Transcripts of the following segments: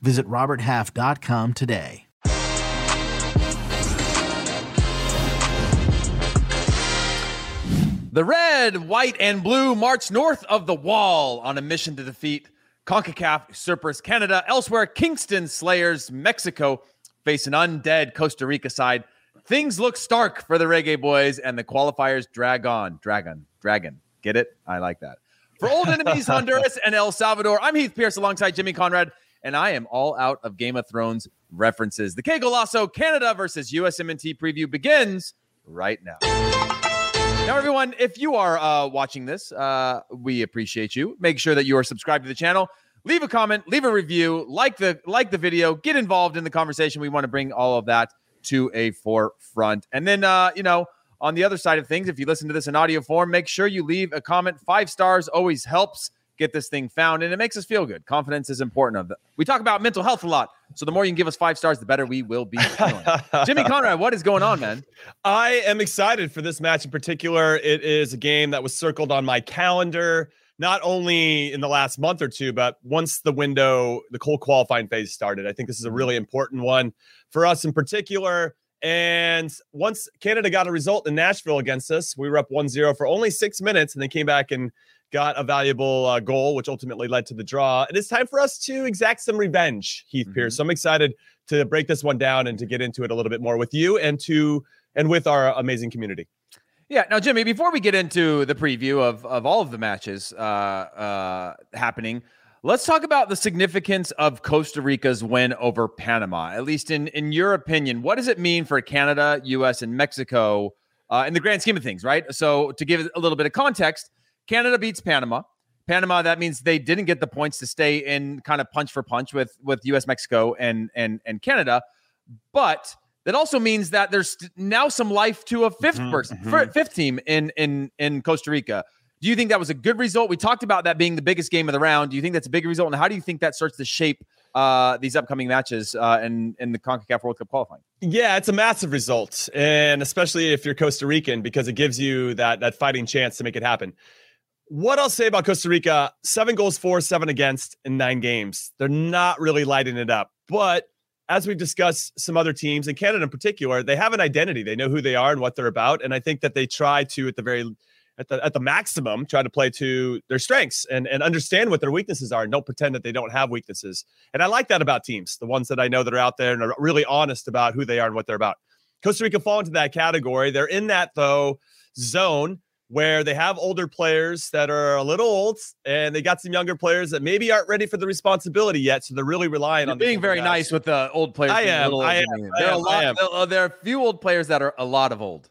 Visit RobertHalf.com today. The red, white, and blue march north of the wall on a mission to defeat CONCACAF usurpers Canada. Elsewhere, Kingston Slayers Mexico face an undead Costa Rica side. Things look stark for the Reggae Boys, and the qualifiers drag on. Dragon, dragon. Get it? I like that. For old enemies, Honduras and El Salvador, I'm Heath Pearce alongside Jimmy Conrad, and I am all out of Game of Thrones references. The Kegel Canada versus USMNT preview begins right now. Now, everyone, if you are uh, watching this, uh, we appreciate you. Make sure that you are subscribed to the channel. Leave a comment, leave a review, like the like the video, get involved in the conversation. We want to bring all of that to a forefront. And then, uh, you know, on the other side of things, if you listen to this in audio form, make sure you leave a comment. Five stars always helps get this thing found, and it makes us feel good. Confidence is important. Of we talk about mental health a lot, so the more you can give us five stars, the better we will be feeling. Jimmy Conrad, what is going on, man? I am excited for this match in particular. It is a game that was circled on my calendar not only in the last month or two, but once the window, the cold qualifying phase started. I think this is a really important one for us in particular. And once Canada got a result in Nashville against us, we were up 1 0 for only six minutes and they came back and got a valuable uh, goal, which ultimately led to the draw. And it's time for us to exact some revenge, Heath mm-hmm. Pearce. So I'm excited to break this one down and to get into it a little bit more with you and to and with our amazing community. Yeah. Now, Jimmy, before we get into the preview of, of all of the matches uh, uh, happening, let's talk about the significance of Costa Rica's win over Panama. At least in, in your opinion, what does it mean for Canada, US, and Mexico uh, in the grand scheme of things, right? So, to give a little bit of context, Canada beats Panama. Panama, that means they didn't get the points to stay in kind of punch for punch with, with US, Mexico, and, and, and Canada. But that also means that there's now some life to a 5th mm-hmm, person, mm-hmm. fifth team in in in Costa Rica. Do you think that was a good result? We talked about that being the biggest game of the round. Do you think that's a big result? And how do you think that starts to shape uh, these upcoming matches uh, in in the Concacaf World Cup qualifying? Yeah, it's a massive result, and especially if you're Costa Rican, because it gives you that that fighting chance to make it happen. What I'll say about Costa Rica: seven goals for, seven against in nine games. They're not really lighting it up, but as we've discussed some other teams and Canada in particular, they have an identity. They know who they are and what they're about. And I think that they try to at the very at the at the maximum try to play to their strengths and and understand what their weaknesses are and don't pretend that they don't have weaknesses. And I like that about teams, the ones that I know that are out there and are really honest about who they are and what they're about. Costa Rica fall into that category. They're in that though zone where they have older players that are a little old and they got some younger players that maybe aren't ready for the responsibility yet. So they're really relying You're on being very guys. nice with the old players. I am. I am. There are a lot. Uh, there are a few old players that are a lot of old.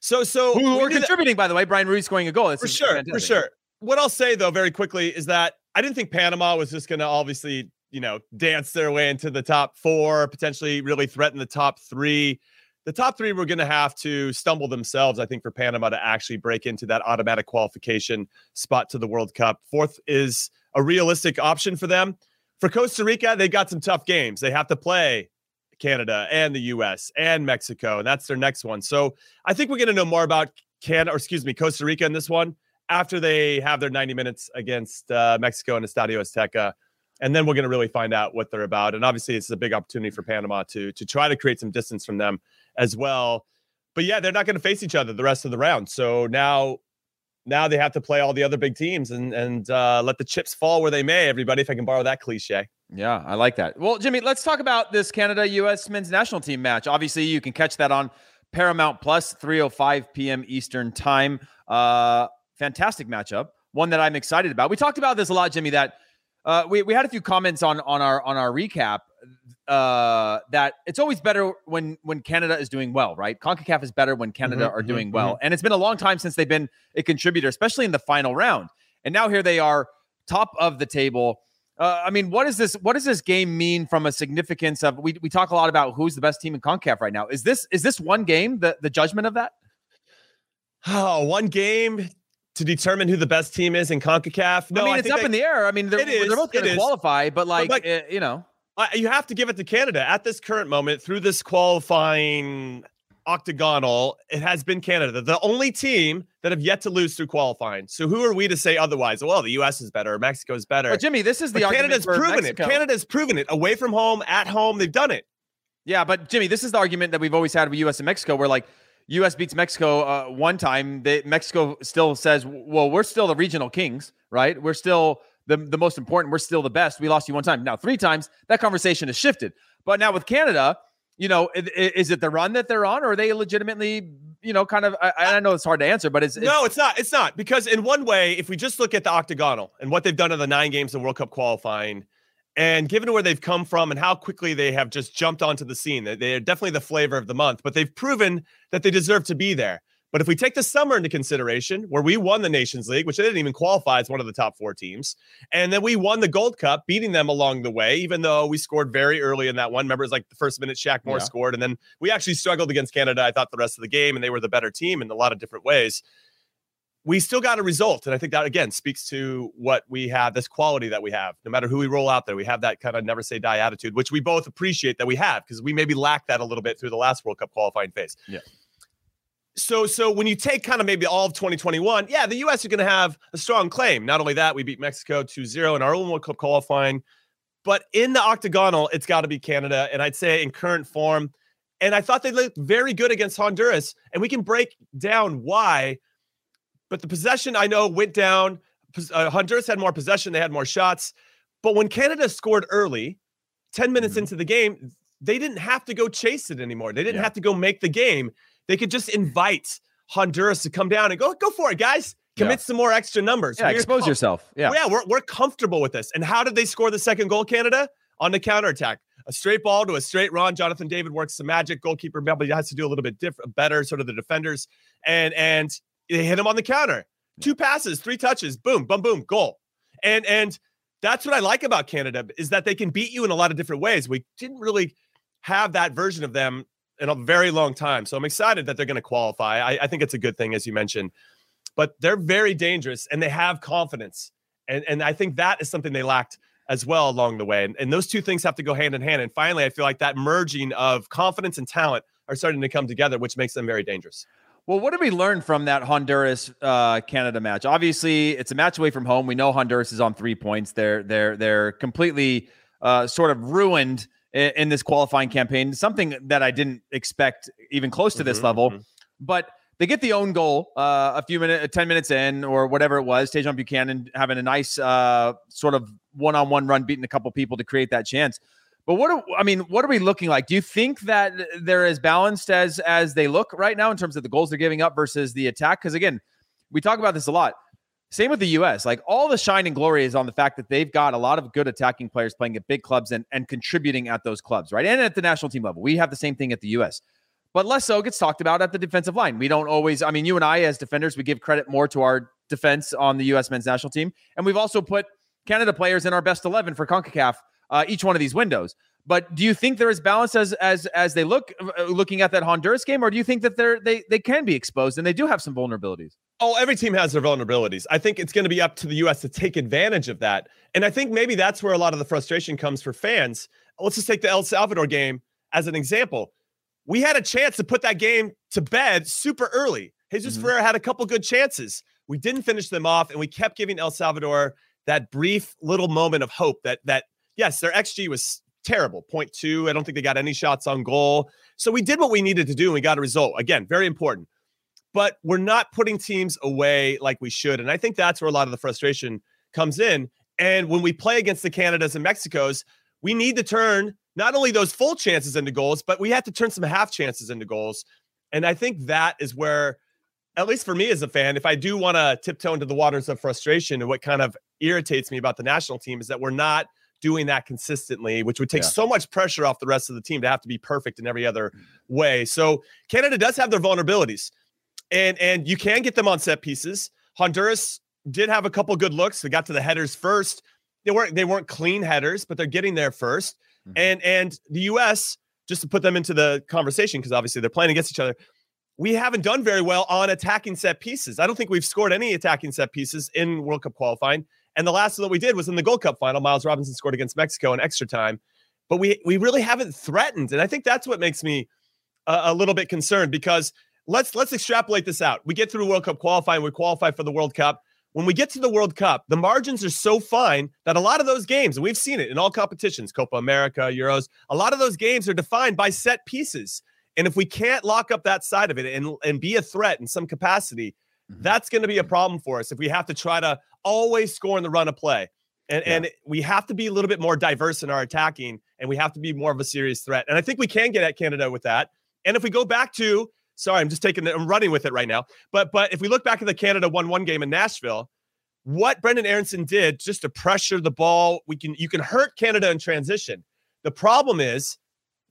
So, so who are contributing, that. by the way. Bryan Ruiz scoring a goal. For sure. Fantastic. For sure. What I'll say though, very quickly, is that I didn't think Panama was just going to obviously, you know, dance their way into the top four, potentially really threaten the top three the top three were going to have to stumble themselves, I think, for Panama to actually break into that automatic qualification spot to the World Cup. Fourth is a realistic option for them. For Costa Rica, they've got some tough games. They have to play Canada and the US and Mexico, and that's their next one. So I think we're going to know more about Canada, or excuse me, Costa Rica in this one after they have their 90 minutes against uh, Mexico and Estadio Azteca and then we're going to really find out what they're about. And obviously, it's a big opportunity for Panama to to try to create some distance from them as well. But yeah, they're not going to face each other the rest of the round. So now, now they have to play all the other big teams and and uh, let the chips fall where they may. Everybody, if I can borrow that cliche. Yeah, I like that. Well, Jimmy, let's talk about this Canada U.S. men's national team match. Obviously, you can catch that on Paramount Plus, 3:05 p.m. Eastern time. Uh, fantastic matchup, one that I'm excited about. We talked about this a lot, Jimmy. That uh, we we had a few comments on on our on our recap uh, that it's always better when when Canada is doing well, right? Concacaf is better when Canada mm-hmm, are mm-hmm, doing mm-hmm, well, mm-hmm. and it's been a long time since they've been a contributor, especially in the final round. And now here they are, top of the table. Uh, I mean, what is this? What does this game mean from a significance of? We, we talk a lot about who's the best team in Concacaf right now. Is this is this one game the the judgment of that? Oh, one game to determine who the best team is in Concacaf. No, I mean I it's up they, in the air. I mean, they're, they're both going to qualify, but like, but like uh, you know, you have to give it to Canada at this current moment through this qualifying octagonal. It has been Canada, the only team that have yet to lose through qualifying. So who are we to say otherwise? Well, the U.S. is better, Mexico is better. But Jimmy, this is the but Canada's proven Mexico. it. Canada's proven it away from home, at home. They've done it. Yeah, but Jimmy, this is the argument that we've always had with U.S. and Mexico, where like U.S. beats Mexico uh, one time, they, Mexico still says, "Well, we're still the regional kings, right? We're still the the most important. We're still the best. We lost you one time. Now three times. That conversation has shifted. But now with Canada, you know, is it the run that they're on, or are they legitimately, you know, kind of? I, I know it's hard to answer, but it's, it's, no, it's not. It's not because in one way, if we just look at the octagonal and what they've done in the nine games in World Cup qualifying, and given where they've come from and how quickly they have just jumped onto the scene, they're definitely the flavor of the month, but they've proven that they deserve to be there. But if we take the summer into consideration, where we won the Nations League, which they didn't even qualify as one of the top four teams, and then we won the Gold Cup, beating them along the way, even though we scored very early in that one. Remember, it was like the first minute Shaq Moore yeah. scored, and then we actually struggled against Canada, I thought, the rest of the game, and they were the better team in a lot of different ways we still got a result. And I think that again speaks to what we have, this quality that we have. No matter who we roll out there, we have that kind of never say die attitude, which we both appreciate that we have because we maybe lacked that a little bit through the last World Cup qualifying phase. Yeah. So, so when you take kind of maybe all of 2021, yeah, the U.S. is going to have a strong claim. Not only that, we beat Mexico 2-0 in our own World Cup qualifying, but in the octagonal, it's got to be Canada. And I'd say in current form, and I thought they looked very good against Honduras, and we can break down why but the possession I know went down. Uh, Honduras had more possession, they had more shots. But when Canada scored early, 10 minutes mm-hmm. into the game, they didn't have to go chase it anymore. They didn't yeah. have to go make the game. They could just invite Honduras to come down and go, go for it, guys. Commit yeah. some more extra numbers. Yeah, we're expose com- yourself. Yeah. Well, yeah, we're, we're comfortable with this. And how did they score the second goal, Canada? On the counterattack. A straight ball to a straight run. Jonathan David works some magic. Goalkeeper maybe has to do a little bit different, better, sort of the defenders. And and they hit him on the counter. Two passes, three touches, boom, boom, boom, goal. And and that's what I like about Canada is that they can beat you in a lot of different ways. We didn't really have that version of them in a very long time. So I'm excited that they're going to qualify. I, I, think it's a good thing, as you mentioned. But they're very dangerous and they have confidence. And, and I think that is something they lacked as well along the way. And, and those two things have to go hand in hand. And finally, I feel like that merging of confidence and talent are starting to come together, which makes them very dangerous. Well, what did we learn from that Honduras uh, Canada match? Obviously, it's a match away from home. We know Honduras is on three points. They're they're they're completely uh, sort of ruined in, in, this qualifying campaign. Something that I didn't expect even close to this mm-hmm, level. Mm-hmm. But they get the own goal uh, a few minutes, ten minutes in, or whatever it was. Tajon Buchanan having a nice uh, sort of one-on-one run, beating a couple people to create that chance. But what are, I mean, what are we looking like? Do you think that they're as balanced as as they look right now in terms of the goals they're giving up versus the attack? Because again, we talk about this a lot. Same with the U.S. Like all the shine and glory is on the fact that they've got a lot of good attacking players playing at big clubs and and contributing at those clubs, right? And at the national team level, we have the same thing at the U.S. But less so gets talked about at the defensive line. We don't always. I mean, you and I as defenders, we give credit more to our defense on the U.S. men's national team, and we've also put Canada players in our best eleven for Concacaf uh, each one of these windows. But do you think they're as balanced as as as they look uh, looking at that Honduras game, or do you think that they're they they can be exposed and they do have some vulnerabilities? Oh, every team has their vulnerabilities. I think it's going to be up to the U.S. to take advantage of that, and I think maybe that's where a lot of the frustration comes for fans. Let's just take the El Salvador game as an example. We had a chance to put that game to bed super early. Jesus mm-hmm. Ferreira had a couple good chances. We didn't finish them off, and we kept giving El Salvador that brief little moment of hope that that yes, their XG was terrible 0.2. I don't think they got any shots on goal. So we did what we needed to do and we got a result. Again, very important. But we're not putting teams away like we should. And I think that's where a lot of the frustration comes in. And when we play against the Canadas and Mexicos, we need to turn not only those full chances into goals, but we have to turn some half chances into goals. And I think that is where, at least for me as a fan, if I do want to tiptoe into the waters of frustration and what kind of irritates me about the national team is that we're not – doing that consistently, which would take yeah. so much pressure off the rest of the team to have to be perfect in every other mm. way. So Canada does have their vulnerabilities. And and you can get them on set pieces. Honduras did have a couple good looks. They got to the headers first. they weren't they weren't clean headers, but they're getting there 1st mm-hmm. And and the US, just to put them into the conversation, because obviously they're playing against each other, we haven't done very well on attacking set pieces. I don't think we've scored any attacking set pieces in World Cup qualifying. And the last that we did was in the Gold Cup final. Miles Robinson scored against Mexico in extra time, but we we really haven't threatened, and I think that's what makes me a, a little bit concerned because let's let's extrapolate this out. We get through World Cup qualifying, we qualify for the World Cup. When we get to the World Cup, the margins are so fine that a lot of those games, and we've seen it in all competitions, Copa America, Euros, a lot of those games are defined by set pieces. And if we can't lock up that side of it and, and be a threat in some capacity, mm-hmm. that's going to be a problem for us if we have to try to always score in the run of play. And, yeah. and we have to be a little bit more diverse in our attacking and we have to be more of a serious threat. And I think we can get at Canada with that. And if we go back to, sorry, I'm just taking, I'm running with it right now. But but if we look back at the Canada 1-1 game in Nashville, what Brenden Aaronson did just to pressure the ball, we can you can hurt Canada in transition. The problem is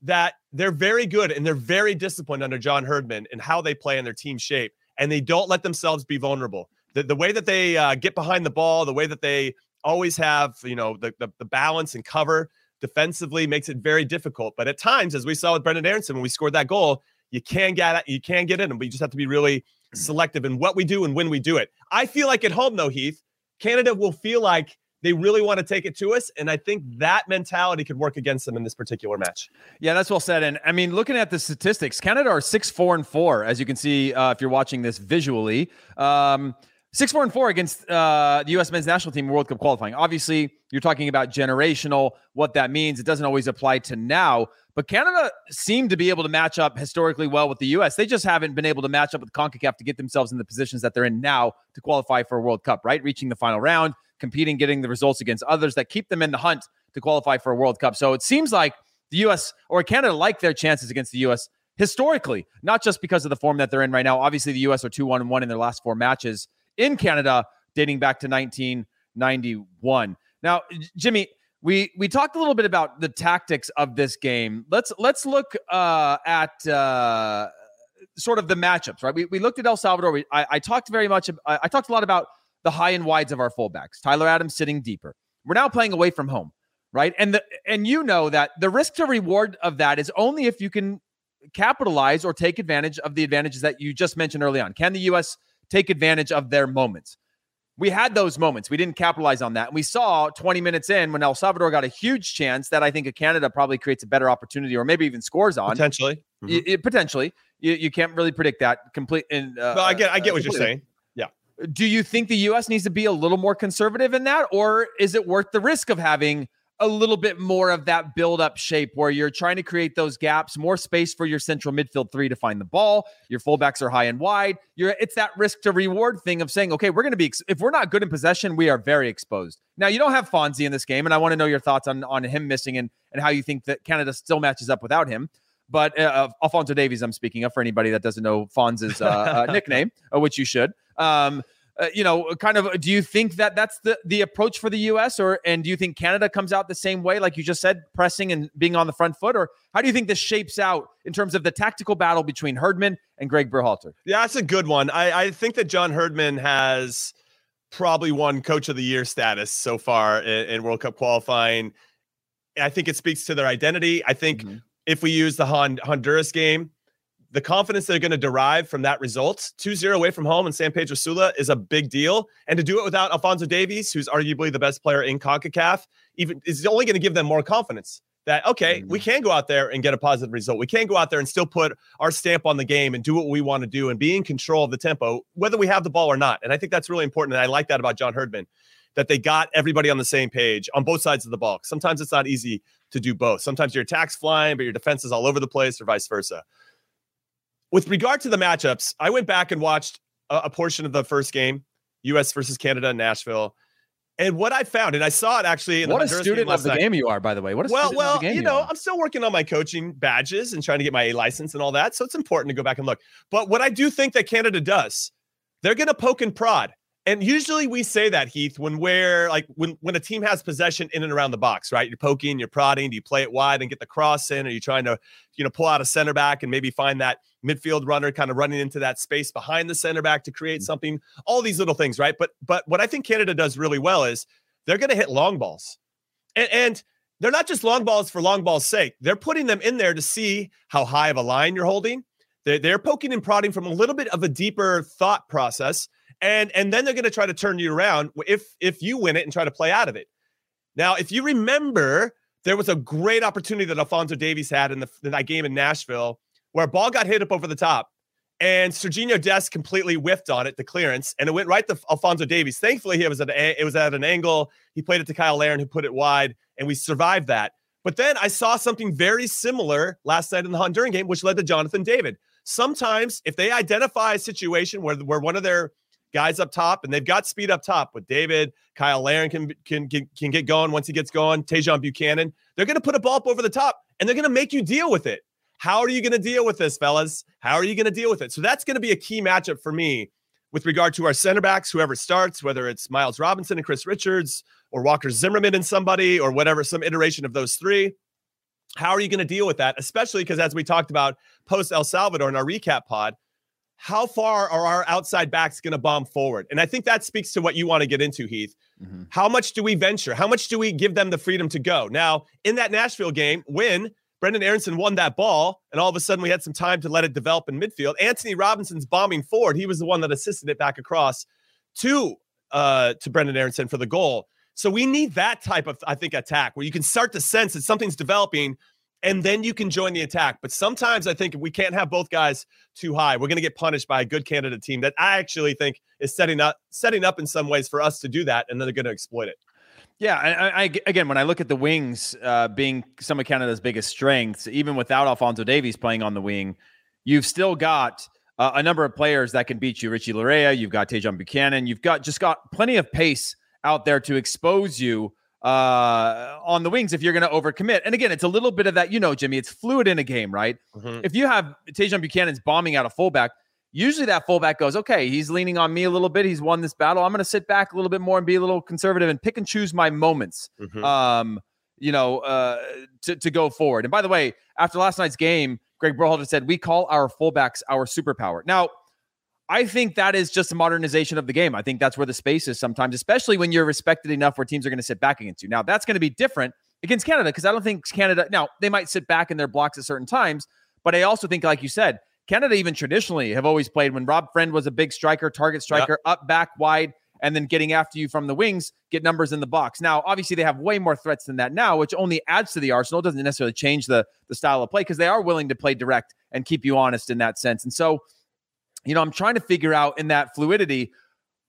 that they're very good and they're very disciplined under John Herdman and how they play in their team shape, and they don't let themselves be vulnerable. The, the way that they uh, get behind the ball, the way that they always have, you know, the, the, the balance and cover defensively makes it very difficult. But at times, as we saw with Brenden Aaronson when we scored that goal, you can get it, you can get in them, but you just have to be really selective in what we do and when we do it. I feel like at home though, Heath, Canada will feel like they really want to take it to us. And I think that mentality could work against them in this particular match. Yeah, that's well said. And I mean, looking at the statistics, Canada are six, four, and four, as you can see uh, if you're watching this visually. Um, Six, four, and four against uh, the U.S. men's national team World Cup qualifying. Obviously, you're talking about generational, what that means. It doesn't always apply to now, but Canada seemed to be able to match up historically well with the U.S. They just haven't been able to match up with CONCACAF to get themselves in the positions that they're in now to qualify for a World Cup, right? Reaching the final round, competing, getting the results against others that keep them in the hunt to qualify for a World Cup. So it seems like the U.S. or Canada like their chances against the U.S. historically, not just because of the form that they're in right now. Obviously, the U.S. are 2 1 1 in their last four matches in Canada dating back to 1991. Now, Jimmy, we we talked a little bit about the tactics of this game. Let's let's look uh, at uh, sort of the matchups, right? We, we looked at El Salvador. We, I, I talked very much. I, I talked a lot about the high and wides of our fullbacks. Tyler Adams sitting deeper. We're now playing away from home, right? And the and you know that the risk to reward of that is only if you can capitalize or take advantage of the advantages that you just mentioned early on. Can the U.S take advantage of their moments. We had those moments. We didn't capitalize on that. And we saw 20 minutes in when El Salvador got a huge chance that I think a Canada probably creates a better opportunity or maybe even scores on. Potentially. Mm-hmm. potentially. You, you, can't really predict that complete. In, uh, I get, I get uh, what you're saying. Yeah. Do you think the U.S. needs to be a little more conservative in that, or is it worth the risk of having a little bit more of that build up shape where you're trying to create those gaps, more space for your central midfield three to find the ball. Your fullbacks are high and wide. You're it's that risk to reward thing of saying, okay, we're going to be if we're not good in possession, we are very exposed. Now you don't have Fonzie in this game, and I want to know your thoughts on on him missing and and how you think that Canada still matches up without him. But uh, Alfonso Davies, I'm speaking of for anybody that doesn't know Fonz's uh, uh, nickname, uh, which you should. Um, uh, you know, kind of do you think that that's the the approach for the US or and do you think Canada comes out the same way like you just said pressing and being on the front foot or how do you think this shapes out in terms of the tactical battle between Herdman and Greg Berhalter? Yeah, that's a good one. I I think that John Herdman has probably won coach of the year status so far in, in World Cup qualifying. I think it speaks to their identity. I think mm-hmm. if we use the Hon- Honduras game, the confidence they're going to derive from that result, 2-0 away from home in San Pedro Sula is a big deal. And to do it without Alfonso Davies, who's arguably the best player in CONCACAF, even is only going to give them more confidence that okay, mm-hmm. we can go out there and get a positive result. We can go out there and still put our stamp on the game and do what we want to do and be in control of the tempo, whether we have the ball or not. And I think that's really important. And I like that about John Herdman, that they got everybody on the same page on both sides of the ball. Sometimes it's not easy to do both. Sometimes your attack's flying, but your defense is all over the place, or vice versa with regard to the matchups, I went back and watched a, a portion of the first game, U.S. versus Canada in Nashville. And what I found, and I saw it actually. what a student of the night. game you are, by the way. What a well, well, you, you know, are. I'm still working on my coaching badges and trying to get my A license and all that. So it's important to go back and look. But what I do think that Canada does, they're going to poke and prod. And usually we say that Heath when we're like when when a team has possession in and around the box, right? You're poking, you're prodding. Do you play it wide and get the cross in? Are you trying to, you know, pull out a center back and maybe find that midfield runner kind of running into that space behind the center back to create mm-hmm. something? All these little things, right? But but what I think Canada does really well is they're going to hit long balls. And, and they're not just long balls for long balls' sake. They're putting them in there to see how high of a line you're holding. They're, they're poking and prodding from a little bit of a deeper thought process. And, and then they're going to try to turn you around if if you win it and try to play out of it. Now, if you remember, there was a great opportunity that Alfonso Davies had in, the, in that game in Nashville where a ball got hit up over the top and Serginho Dest completely whiffed on it, the clearance, and it went right to Alfonso Davies. Thankfully, it was at it was at an angle. He played it to Cyle Larin, who put it wide, and we survived that. But then I saw something very similar last night in the Honduran game, which led to Jonathan David. Sometimes, if they identify a situation where, where one of their guys up top and they've got speed up top with David, Cyle Larin can, can, can, can get going once he gets going, Tajon Buchanan, they're going to put a ball up over the top and they're going to make you deal with it. How are you going to deal with this, fellas? How are you going to deal with it? So that's going to be a key matchup for me with regard to our center backs, whoever starts, whether it's Miles Robinson and Chris Richards or Walker Zimmerman and somebody or whatever, some iteration of those three. How are you going to deal with that? Especially because, as we talked about post El Salvador in our recap pod, how far are our outside backs going to bomb forward? And I think that speaks to what you want to get into, Heath. Mm-hmm. How much do we venture? How much do we give them the freedom to go? Now, in that Nashville game, when Brenden Aaronson won that ball, and all of a sudden we had some time to let it develop in midfield. Antonee Robinson's bombing forward. He was the one that assisted it back across to uh, to Brenden Aaronson for the goal. So we need that type of, I think, attack where you can start to sense that something's developing, and then you can join the attack. But sometimes I think we can't have both guys too high. We're going to get punished by a good candidate team that I actually think is setting up setting up in some ways for us to do that, and then they're going to exploit it. Yeah, I, I, again, when I look at the wings uh, being some of Canada's biggest strengths, even without Alfonso Davies playing on the wing, you've still got uh, a number of players that can beat you. Richie Laryea, you've got Tajon Buchanan, you've got just got plenty of pace out there to expose you uh, on the wings if you're going to overcommit. And again, it's a little bit of that, you know, Jimmy. It's fluid in a game, right? Mm-hmm. If you have Tajon Buchanan's bombing out a fullback, usually that fullback goes, okay, he's leaning on me a little bit. He's won this battle. I'm going to sit back a little bit more and be a little conservative and pick and choose my moments. Mm-hmm. Um, you know, uh, to, to go forward. And by the way, after last night's game, Greg Berhalter said, we call our fullbacks our superpower. Now, I think that is just a modernization of the game. I think that's where the space is sometimes, especially when you're respected enough where teams are going to sit back against you. Now, that's going to be different against Canada because I don't think Canada, now, they might sit back in their blocks at certain times, but I also think, like you said, Canada even traditionally have always played when Rob Friend was a big striker, target striker, yep. up, back, wide, and then getting after you from the wings, get numbers in the box. Now, obviously, they have way more threats than that now, which only adds to the arsenal. Doesn't necessarily change the the style of play because they are willing to play direct and keep you honest in that sense. And so, you know, I'm trying to figure out in that fluidity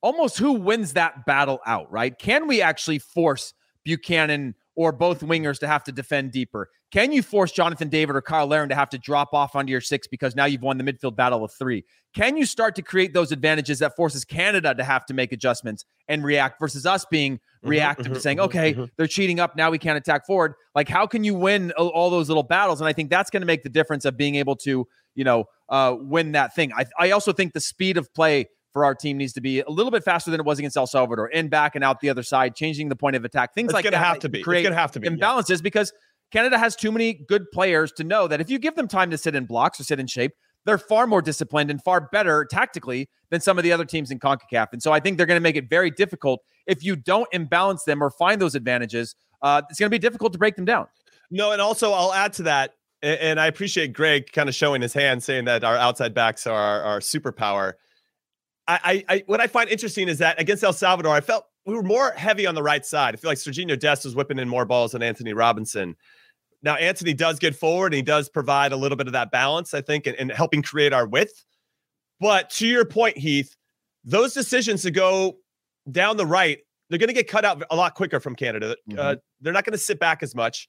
almost who wins that battle out, right? Can we actually force Buchanan or both wingers to have to defend deeper? Can you force Jonathan David or Cyle Larin to have to drop off onto your six because now you've won the midfield battle of three? Can you start to create those advantages that forces Canada to have to make adjustments and react versus us being mm-hmm, reactive mm-hmm, to saying, mm-hmm, okay, mm-hmm. they're cheating up. Now we can't attack forward. Like, how can you win all those little battles? And I think that's going to make the difference of being able to, you know, uh, win that thing. I, I also think the speed of play for our team needs to be a little bit faster than it was against El Salvador, in back and out the other side, changing the point of attack, things it's like gonna that. Have to be. Create it's gonna have to be imbalances yeah. because Canada has too many good players to know that if you give them time to sit in blocks or sit in shape, they're far more disciplined and far better tactically than some of the other teams in CONCACAF. And so I think they're going to make it very difficult if you don't imbalance them or find those advantages. Uh, it's going to be difficult to break them down. No, and also I'll add to that, and I appreciate Greg kind of showing his hand, saying that our outside backs are our superpower. I, I, what I find interesting is that against El Salvador, I felt we were more heavy on the right side. I feel like Serginho Dest was whipping in more balls than Antonee Robinson. Now, Antonee does get forward and he does provide a little bit of that balance, I think, and, helping create our width. But to your point, Heath, those decisions to go down the right, they're going to get cut out a lot quicker from Canada. Uh, mm-hmm. Uh, they're not going to sit back as much.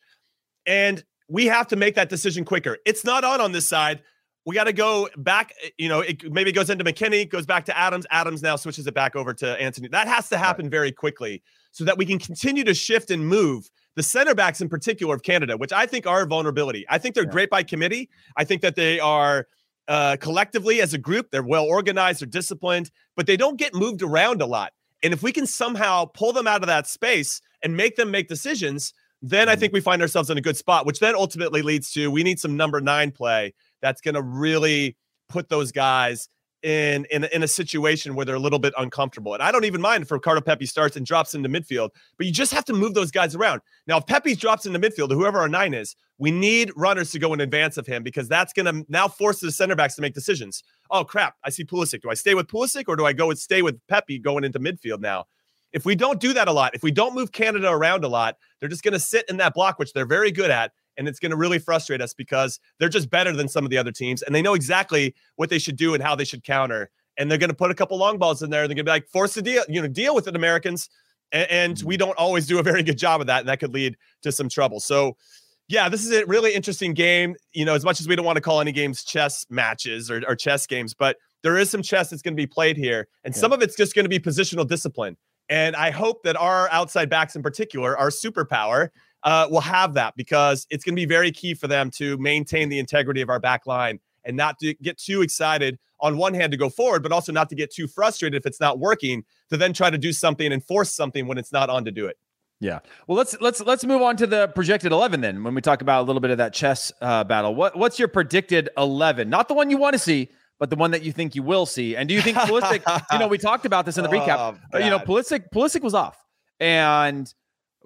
And we have to make that decision quicker. It's not on on this side we got to go back. Eh, you know, it maybe goes into McKennie, goes back to Adams. Adams now switches it back over to Antonee. That has to happen right. very quickly so that we can continue to shift and move the center backs in particular of Canada, which I think are a vulnerability. I think they're yeah. great by committee. I think that they are uh, collectively as a group, they're well organized, they're disciplined, but they don't get moved around a lot. And if we can somehow pull them out of that space and make them make decisions, then I mm-hmm. think we find ourselves in a good spot, which then ultimately leads to we need some number nine play that's going to really put those guys in in in a situation where they're a little bit uncomfortable. And I don't even mind if Ricardo Pepi starts and drops into midfield, but you just have to move those guys around. Now, if Pepi drops into midfield, whoever our nine is, we need runners to go in advance of him because that's going to now force the center backs to make decisions. Oh crap! I see Pulisic. Do I stay with Pulisic or do I go and stay with Pepi going into midfield now? If we don't do that a lot, if we don't move Canada around a lot, they're just going to sit in that block, which they're very good at, and it's going to really frustrate us because they're just better than some of the other teams, and they know exactly what they should do and how they should counter. And they're going to put a couple long balls in there. And They're going to be like, force the deal, you know, deal with it, Americans. And, and we mm-hmm. don't always do a very good job of that, and that could lead to some trouble. So, yeah, this is a really interesting game. You know, as much as we don't want to call any games chess matches or, or chess games, but there is some chess that's going to be played here, and yeah. some of it's just going to be positional discipline. And I hope that our outside backs in particular, our superpower, uh, will have that because it's going to be very key for them to maintain the integrity of our back line and not to get too excited on one hand to go forward, but also not to get too frustrated if it's not working to then try to do something and force something when it's not on to do it. Yeah. Well, let's let's let's move on to the projected eleven then. When we talk about a little bit of that chess uh, battle, what what's your predicted eleven? Not the one you want to see, but the one that you think you will see. And do you think Pulisic? you know, we talked about this in the recap. Oh, you know, Pulisic Pulisic was off, and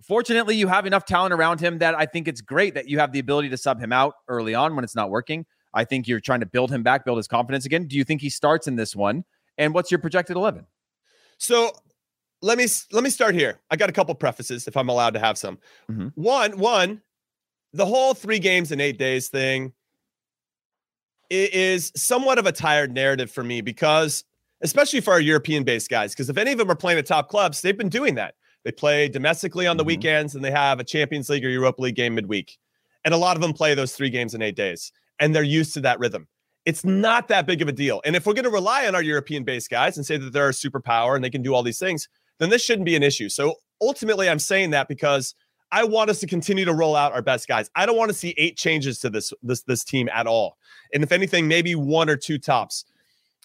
fortunately, you have enough talent around him that I think it's great that you have the ability to sub him out early on when it's not working. I think you're trying to build him back, build his confidence again. Do you think he starts in this one? And what's your projected eleven? So let me let me start here. I got a couple prefaces if I'm allowed to have some. Mm-hmm. One, one, the whole three games in eight days thing is somewhat of a tired narrative for me because, especially for our European based guys, because if any of them are playing at top clubs, they've been doing that. They play domestically on the mm-hmm. weekends and they have a Champions League or Europa League game midweek. And a lot of them play those three games in eight days and they're used to that rhythm. It's not that big of a deal. And if we're going to rely on our European based guys and say that they're a superpower and they can do all these things, then this shouldn't be an issue. So ultimately, I'm saying that because I want us to continue to roll out our best guys. I don't want to see eight changes to this this this team at all. And if anything, maybe one or two tops.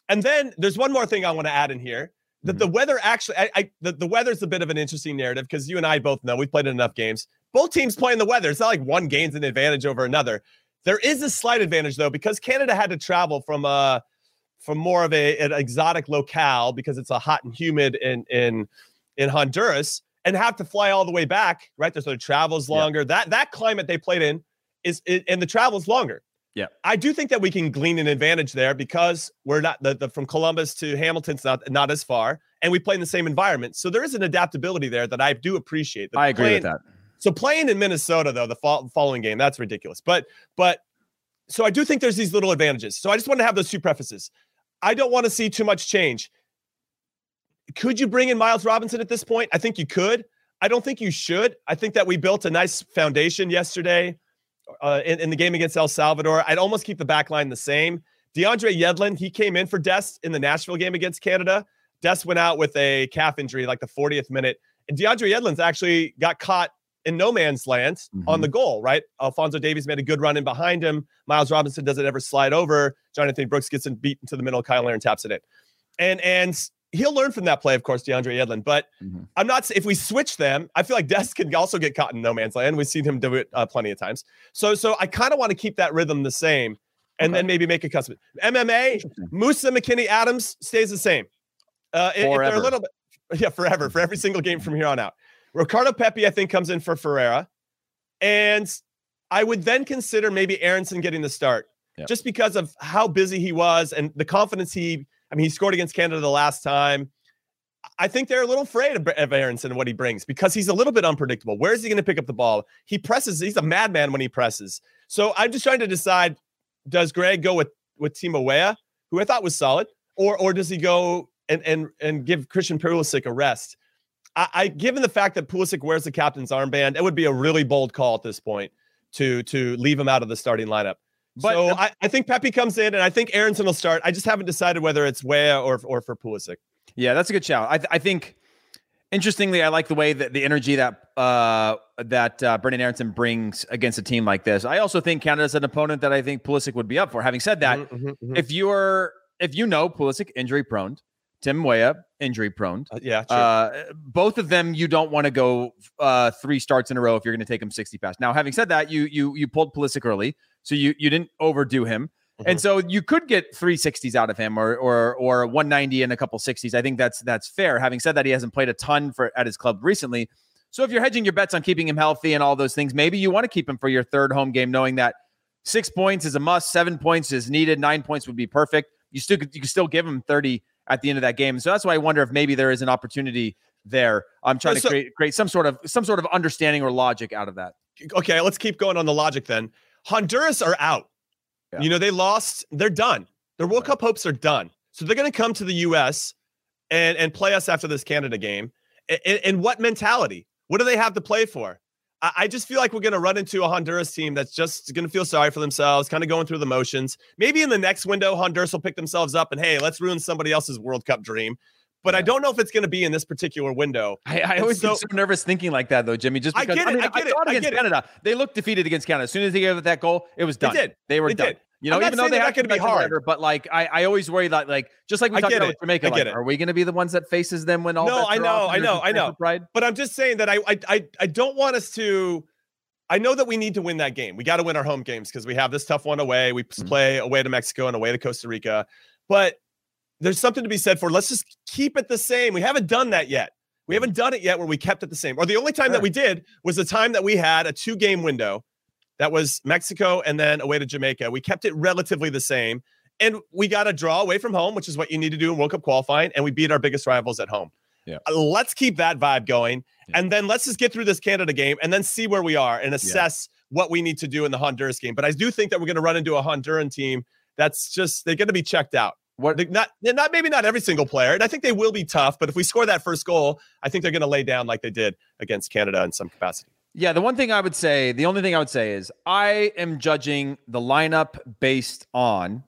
And then there's one more thing I want to add in here that mm-hmm. the weather actually, I, I the, the weather's a bit of an interesting narrative because you and I both know we've played enough games. Both teams playing the weather. It's not like one gains an advantage over another. There is a slight advantage though because Canada had to travel from uh from more of a, an exotic locale because it's a hot and humid in in in Honduras and have to fly all the way back, right? So the travel's longer. Yeah. That that climate they played in is it, and the travel's longer. Yeah, I do think that we can glean an advantage there because we're not the, the from Columbus to Hamilton's not not as far, and we play in the same environment. So there is an adaptability there that I do appreciate. I agree playing, with that. So playing in Minnesota though, the fo- following game, that's ridiculous. But but so I do think there's these little advantages. So I just want to have those two prefaces. I don't want to see too much change. Could you bring in Miles Robinson at this point? I think you could. I don't think you should. I think that we built a nice foundation yesterday uh, in, in, the game against El Salvador. I'd almost keep the back line the same. DeAndre Yedlin, he came in for Dest in the Nashville game against Canada. Dest went out with a calf injury like the 40th minute. And DeAndre Yedlin's actually got caught in no man's land mm-hmm. on the goal, right? Alfonso Davies made a good run in behind him. Miles Robinson doesn't ever slide over. Jonathan Brooks gets in beat into the middle. Cyle Larin taps it in. And and he'll learn from that play, of course, DeAndre Yedlin. But mm-hmm. I'm not if we switch them, I feel like Dest can also get caught in no man's land. We've seen him do it uh, plenty of times. So so I kind of want to keep that rhythm the same, and okay. then maybe make a custom. MMA, Musah McKennie Adams stays the same. Uh, if they're a little bit, yeah, forever for every single game from here on out. Ricardo Pepi, I think, comes in for Ferreira, and I would then consider maybe Aaronson getting the start. Yep. Just because of how busy he was and the confidence he I mean, he scored against Canada the last time. I think they're a little afraid of, of Aaronson and what he brings because he's a little bit unpredictable. Where is he going to pick up the ball? He presses. He's a madman when he presses. So I'm just trying to decide: Does Greg go with with Timo Weah, who I thought was solid, or or does he go and and and give Christian Pulisic a rest? I, I given the fact that Pulisic wears the captain's armband, it would be a really bold call at this point to to leave him out of the starting lineup. But so I, I, think Pepi comes in, and I think Aaronson will start. I just haven't decided whether it's Weah or or for Pulisic. Yeah, that's a good shout. I, th- I think interestingly, I like the way that the energy that uh, that uh, Brenden Aaronson brings against a team like this. I also think Canada's an opponent that I think Pulisic would be up for. Having said that, mm-hmm, mm-hmm. mm-hmm. if you're if you know Pulisic injury prone, Tim Weah injury prone, uh, yeah, uh, both of them you don't want to go uh, three starts in a row if you're going to take them 60 past. Now, having said that, you you you pulled Pulisic early. So you you didn't overdo him. Mm-hmm. And so you could get 360s out of him or or or 190 and a couple 60s. I think that's that's fair. Having said that, he hasn't played a ton for at his club recently. So if you're hedging your bets on keeping him healthy and all those things, maybe you want to keep him for your third home game, knowing that six points is a must, seven points is needed, nine points would be perfect. You still you can still give him 30 at the end of that game. So that's why I wonder if maybe there is an opportunity there. I'm trying so, to create create some sort of some sort of understanding or logic out of that. Okay, let's keep going on the logic then. Honduras are out. Yeah. You know, they lost, they're done. Their World Cup hopes are done. So they're going to come to the US and and play us after this Canada game. And, and what mentality? What do they have to play for? I, I just feel like we're going to run into a Honduras team that's just going to feel sorry for themselves, kind of going through the motions. Maybe in the next window, Honduras will pick themselves up and hey, let's ruin somebody else's World Cup dream but yeah. I don't know if it's going to be in this particular window. I, I always so, get so nervous thinking like that, though, Jimmy. Just because I, get it, I, mean, I, get I thought it, against Canada, they looked defeated against Canada. As soon as they gave that goal, it was done. They did. They were they done. Did. You know, even though they are going to be hard, whatever, but like I, I always worry that like just like we talked about Jamaica, like, are we going to be the ones that faces them when all? No, I know, I know, I know. Pride? But I'm just saying that I, I, I don't want us to. I know that we need to win that game. We got to win our home games because we have this tough one away. We mm-hmm. play away to Mexico and away to Costa Rica, but there's something to be said for let's just keep it the same. We haven't done that yet. We haven't done it yet where we kept it the same. Or the only time sure. that we did was the time that we had a two game window that was Mexico and then away to Jamaica. We kept it relatively the same. And we got a draw away from home, which is what you need to do in World Cup qualifying. And we beat our biggest rivals at home. Yeah. Uh, let's keep that vibe going. Yeah. And then let's just get through this Canada game and then see where we are and assess yeah. what we need to do in the Honduras game. But I do think that we're going to run into a Honduran team that's just, they're going to be checked out. What not not maybe not every single player, and I think they will be tough. But if we score that first goal, I think they're going to lay down like they did against Canada in some capacity. Yeah, the one thing I would say, the only thing I would say is I am judging the lineup based on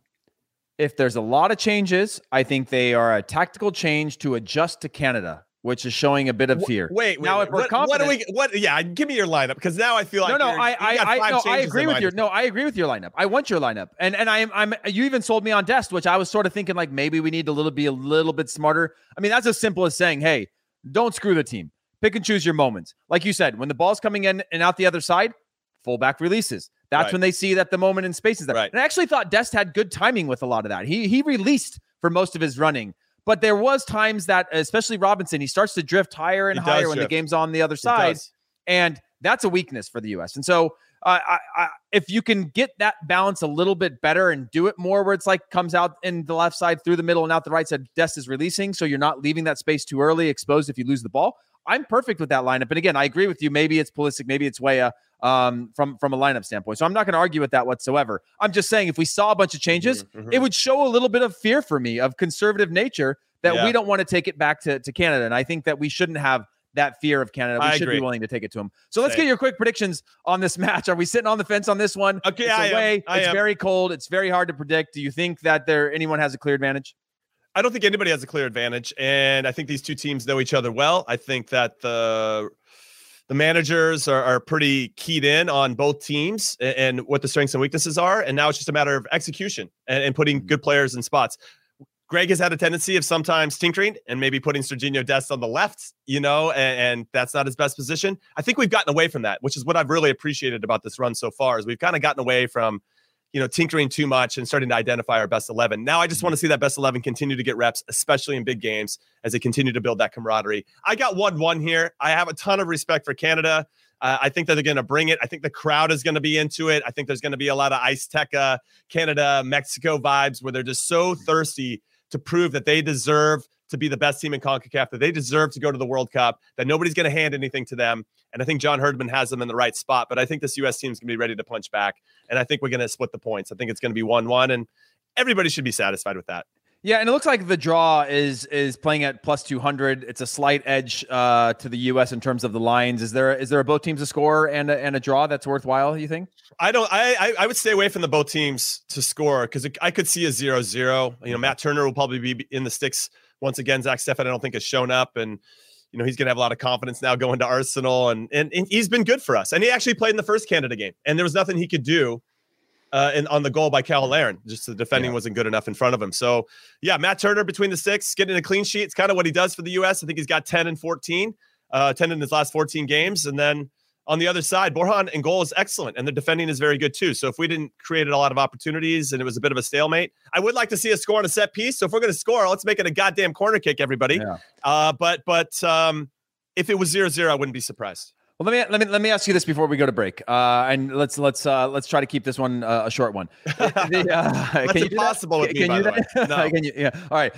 if there's a lot of changes. I think they are a tactical change to adjust to Canada which is showing a bit of fear. Wait, wait now wait, if we're what, confident, what do we? What? Yeah, give me your lineup because now I feel like no, no. I, I, I, no, I agree with your. No, I agree with your lineup. I want your lineup, and and I'm, I'm. You even sold me on Dest, which I was sort of thinking like maybe we need to little be a little bit smarter. I mean, that's as simple as saying, hey, don't screw the team. Pick and choose your moments. Like you said, when the ball's coming in and out the other side, fullback releases. That's right. when they see that the moment in space is there. Right. And I actually thought Dest had good timing with a lot of that. He he released for most of his running. But there was times that, especially Robinson, he starts to drift higher and he higher when drift. the game's on the other side, and that's a weakness for the U.S. And so, uh, I, I, if you can get that balance a little bit better and do it more, where it's like comes out in the left side through the middle and out the right side, Dest is releasing, so you're not leaving that space too early, exposed if you lose the ball. I'm perfect with that lineup. And again, I agree with you. Maybe it's Pulisic, maybe it's Weah um, from from a lineup standpoint. So I'm not going to argue with that whatsoever. I'm just saying if we saw a bunch of changes, mm-hmm, mm-hmm. it would show a little bit of fear for me of conservative nature that yeah. we don't want to take it back to, to Canada. And I think that we shouldn't have that fear of Canada. We I should agree. be willing to take it to them. So let's Same. get your quick predictions on this match. Are we sitting on the fence on this one? Okay, it's I away. Am. I it's am. very cold. It's very hard to predict. Do you think that there anyone has a clear advantage? I don't think anybody has a clear advantage, and I think these two teams know each other well. I think that the the managers are, are pretty keyed in on both teams and, and, what the strengths and weaknesses are, and now it's just a matter of execution and, and putting mm-hmm. good players in spots. Greg has had a tendency of sometimes tinkering and maybe putting Serginho Dest on the left, you know, and, and, that's not his best position. I think we've gotten away from that, which is what I've really appreciated about this run so far. Is we've kind of gotten away from, you know, tinkering too much and starting to identify our best eleven. Now I just want to see that best eleven continue to get reps, especially in big games, as they continue to build that camaraderie. I got one one here. I have a ton of respect for Canada. Uh, I think that they're going to bring it. I think the crowd is going to be into it. I think there's going to be a lot of Azteca, Canada, Mexico vibes where they're just so thirsty to prove that they deserve to be the best team in CONCACAF, that they deserve to go to the World Cup, that nobody's going to hand anything to them. And I think John Herdman has them in the right spot. But I think this U.S. team is going to be ready to punch back. And I think we're going to split the points. I think it's going to be 1 1. And everybody should be satisfied with that. Yeah, and it looks like the draw is is playing at plus two hundred. It's a slight edge uh, to the U.S. in terms of the lines. Is there is there a both teams a score and a, and a draw that's worthwhile? You think? I don't. I I would stay away from the both teams to score because I could see a 0-0. You know, Matt Turner will probably be in the sticks once again. Zach Steffen, I don't think has shown up, and you know he's going to have a lot of confidence now going to Arsenal, and, and and he's been good for us. And he actually played in the first Canada game, and there was nothing he could do uh, in, on the goal by Cyle Larin. Just the defending yeah. wasn't good enough in front of him. So, yeah, Matt Turner between the six, getting a clean sheet. It's kind of what he does for the U.S. I think he's got 10 and 14, uh, 10 in his last 14 games. And then on the other side, Borjan and goal is excellent, and the defending is very good too. So if we didn't create a lot of opportunities and it was a bit of a stalemate, I would like to see a score on a set piece. So if we're going to score, let's make it a goddamn corner kick, everybody. Yeah. Uh, but but um, if it was zero zero, I wouldn't be surprised. Well, let me let me let me ask you this before we go to break, uh, and let's let's uh, let's try to keep this one uh, a short one. the, uh, That's impossible with me, can you No. can you, yeah. All right.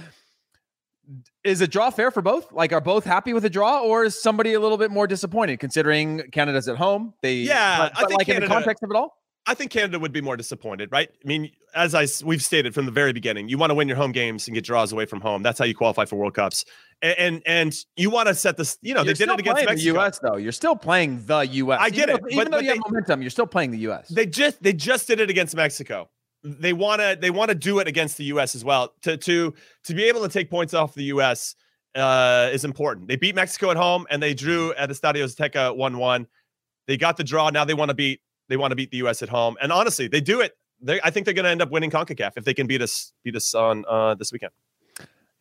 Is a draw fair for both? Like, are both happy with a draw, or is somebody a little bit more disappointed considering Canada's at home? They yeah, but, but like Canada, in the context of it all. I think Canada would be more disappointed, right? I mean, as I we've stated from the very beginning, you want to win your home games and get draws away from home. That's how you qualify for World Cups. And and, and you want to set this. You know, you're they did it against Mexico. the U.S. though. You're still playing the U.S. I get even it, even though you they, have momentum, you're still playing the U.S. They just they just did it against Mexico. They want to they want to do it against the U.S. as well. To to to be able to take points off the U.S. Uh, is important. They beat Mexico at home and they drew at the Estadio Azteca one one. They got the draw. Now they want to beat they want to beat the U.S. at home, and honestly, they do it. They, I think they're going to end up winning Concacaf if they can beat us beat us on uh, this weekend.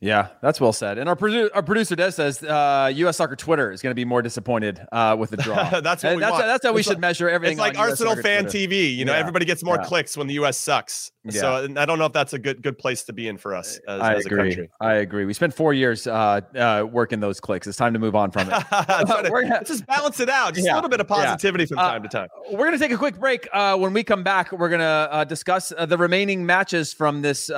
Yeah, that's well said. And our, produ- our producer Des says uh, U.S. Soccer Twitter is going to be more disappointed uh, with the draw. that's what we that's, want. that's how we it's should like, measure everything. It's like Arsenal fan Twitter. TV. You know, yeah. everybody gets more yeah. clicks when the U.S. sucks. Yeah. So I don't know if that's a good good place to be in for us as, I as agree. a country. I agree. We spent four years uh, uh, working those clicks. It's time to move on from it. to, just balance it out. Just a little bit of positivity from uh, time to time. We're going to take a quick break. Uh, when we come back, we're going to discuss the remaining matches from this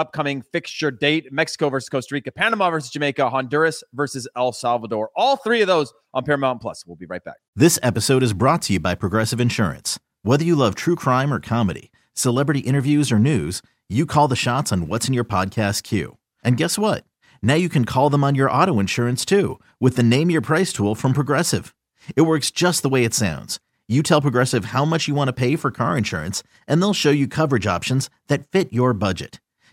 upcoming fixture date Mexico versus Costa Rica, Panama versus Jamaica, Honduras versus El Salvador. All three of those on Paramount Plus. We'll be right back. This episode is brought to you by Progressive Insurance. Whether you love true crime or comedy, celebrity interviews or news, you call the shots on What's in Your Podcast queue. And guess what? Now you can call them on your auto insurance too with the Name Your Price tool from Progressive. It works just the way it sounds. You tell Progressive how much you want to pay for car insurance, and they'll show you coverage options that fit your budget.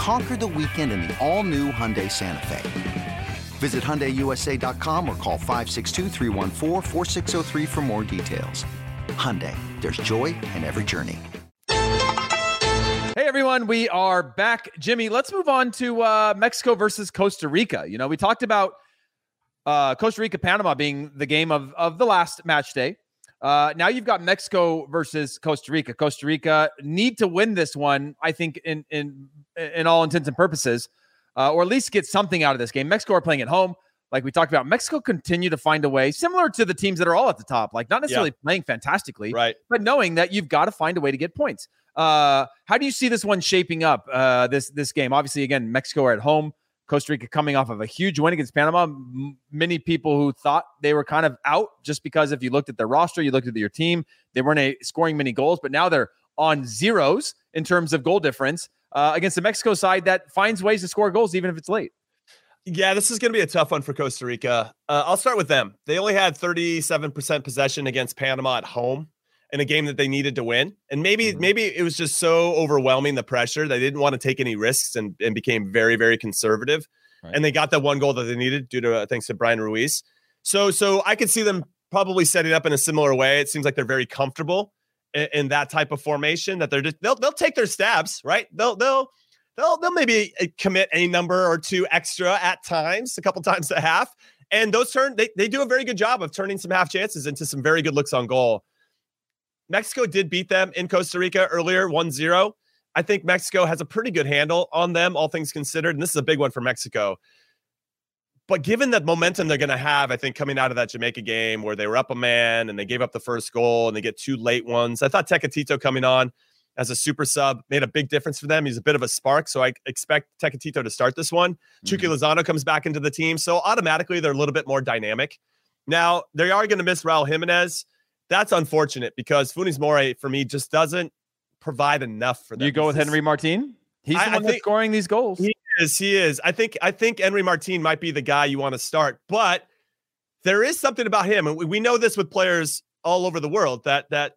Conquer the weekend in the all-new Hyundai Santa Fe. Visit HyundaiUSA.com or call 562 for more details. Hyundai, there's joy in every journey. Hey everyone, we are back. Jimmy, let's move on to uh, Mexico versus Costa Rica. You know, we talked about uh, Costa Rica Panama being the game of, of the last match day. Uh, now you've got Mexico versus Costa Rica. Costa Rica need to win this one, I think, in in in all intents and purposes, uh, or at least get something out of this game. Mexico are playing at home, like we talked about. Mexico continue to find a way, similar to the teams that are all at the top, like not necessarily yeah. playing fantastically, right? But knowing that you've got to find a way to get points. Uh, how do you see this one shaping up? Uh, this this game, obviously, again, Mexico are at home. Costa Rica coming off of a huge win against Panama. M- many people who thought they were kind of out just because if you looked at their roster, you looked at your team, they weren't a, scoring many goals, but now they're on zeros in terms of goal difference uh, against the Mexico side that finds ways to score goals even if it's late. Yeah, this is going to be a tough one for Costa Rica. Uh, I'll start with them. They only had 37% possession against Panama at home in a game that they needed to win. And maybe mm-hmm. maybe it was just so overwhelming the pressure they didn't want to take any risks and, and became very very conservative. Right. And they got that one goal that they needed due to uh, thanks to Bryan Ruiz. So so I could see them probably setting up in a similar way. It seems like they're very comfortable in, that type of formation that they're just they'll they'll take their stabs, right? They'll they'll they'll they'll maybe uh, commit a number or two extra at times, a couple times a half. And those turn they, they do a very good job of turning some half chances into some very good looks on goal. Mexico did beat them in Costa Rica earlier, 1 0. I think Mexico has a pretty good handle on them, all things considered. And this is a big one for Mexico. But given that momentum they're going to have, I think coming out of that Jamaica game where they were up a man and they gave up the first goal and they get two late ones, I thought Tecatito coming on as a super sub made a big difference for them. He's a bit of a spark, so I expect Tecatito to start this one. mm hmm Chucky Lozano comes back into the team, so automatically they're a little bit more dynamic. Now they are going to miss Raul Jimenez that's unfortunate because Funes Mori for me just doesn't provide enough for them. You go with Henry Martin. He's the I, one I think, that's scoring these goals. He is. He is. I think. I think Henry Martin might be the guy you want to start, but there is something about him, and we we know this with players all over the world that that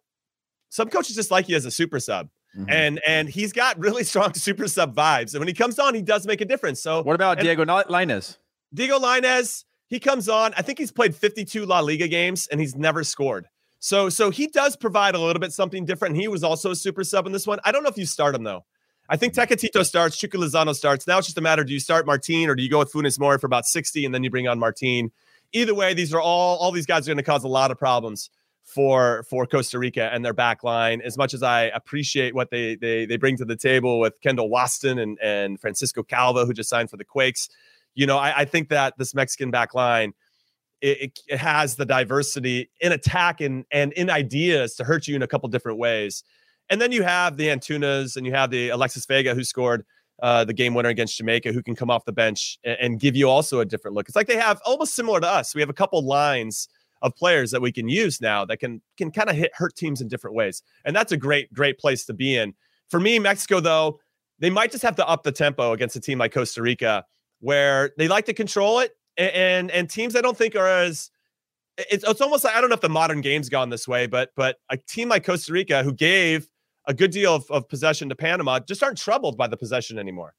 some coaches just like you as a super sub. Mm-hmm. And and he's got really strong super sub vibes. And when he comes on, he does make a difference. So what about Diego Lainez? Diego Lainez, he comes on. I think he's played 52 La Liga games and he's never scored. So so he does provide a little bit something different. He was also a super sub in this one. I don't know if you start him though. I think Tecatito starts, Chucky Lozano starts. Now it's just a matter: do you start Martin or do you go with Funes Mori for about 60 and then you bring on Martin? Either way, these are all all these guys are going to cause a lot of problems for for Costa Rica and their back line. As much as I appreciate what they they they bring to the table with Kendall Waston and and Francisco Calvo, who just signed for the Quakes, you know, I, I think that this Mexican back line it, it, has the diversity in attack and and in ideas to hurt you in a couple different ways. And then you have the Antunas and you have the Alexis Vega who scored uh, the game winner against Jamaica, who can come off the bench and, and, give you also a different look. It's like they have almost similar to us. We have a couple lines of players that we can use now that can can kind of hit hurt teams in different ways, and that's a great great place to be in. For me, Mexico though, they might just have to up the tempo against a team like Costa Rica, where they like to control it, and and, and teams I don't think are as it's, it's almost like I don't know if the modern game's gone this way, but but a team like Costa Rica who gave a good deal of, of possession to Panama just aren't troubled by the possession anymore.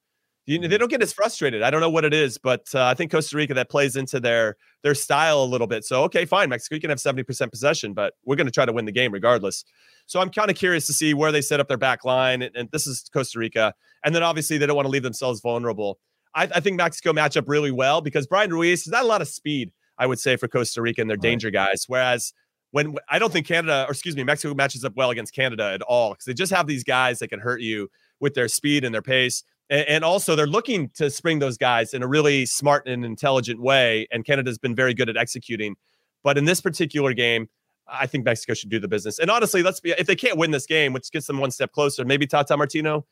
You, they mm-hmm. don't get as frustrated. I don't know what it is, but uh, I think Costa Rica that plays into their their style a little bit. So okay, fine, Mexico you can have seventy percent possession, but we're going to try to win the game regardless. So I'm kind of curious to see where they set up their back line, and, and, this is Costa Rica, and then obviously they don't want to leave themselves vulnerable. I, I, think Mexico match up really well because Bryan Ruiz has not a lot of speed, I would say, for Costa Rica and their danger guys, whereas when I don't think Canada, or excuse me, Mexico matches up well against Canada at all because they just have these guys that can hurt you with their speed and their pace. And, and, also, they're looking to spring those guys in a really smart and intelligent way. And Canada's been very good at executing. But in this particular game, I think Mexico should do the business. And honestly, let's be if they can't win this game, which gets them one step closer, maybe Tata Martino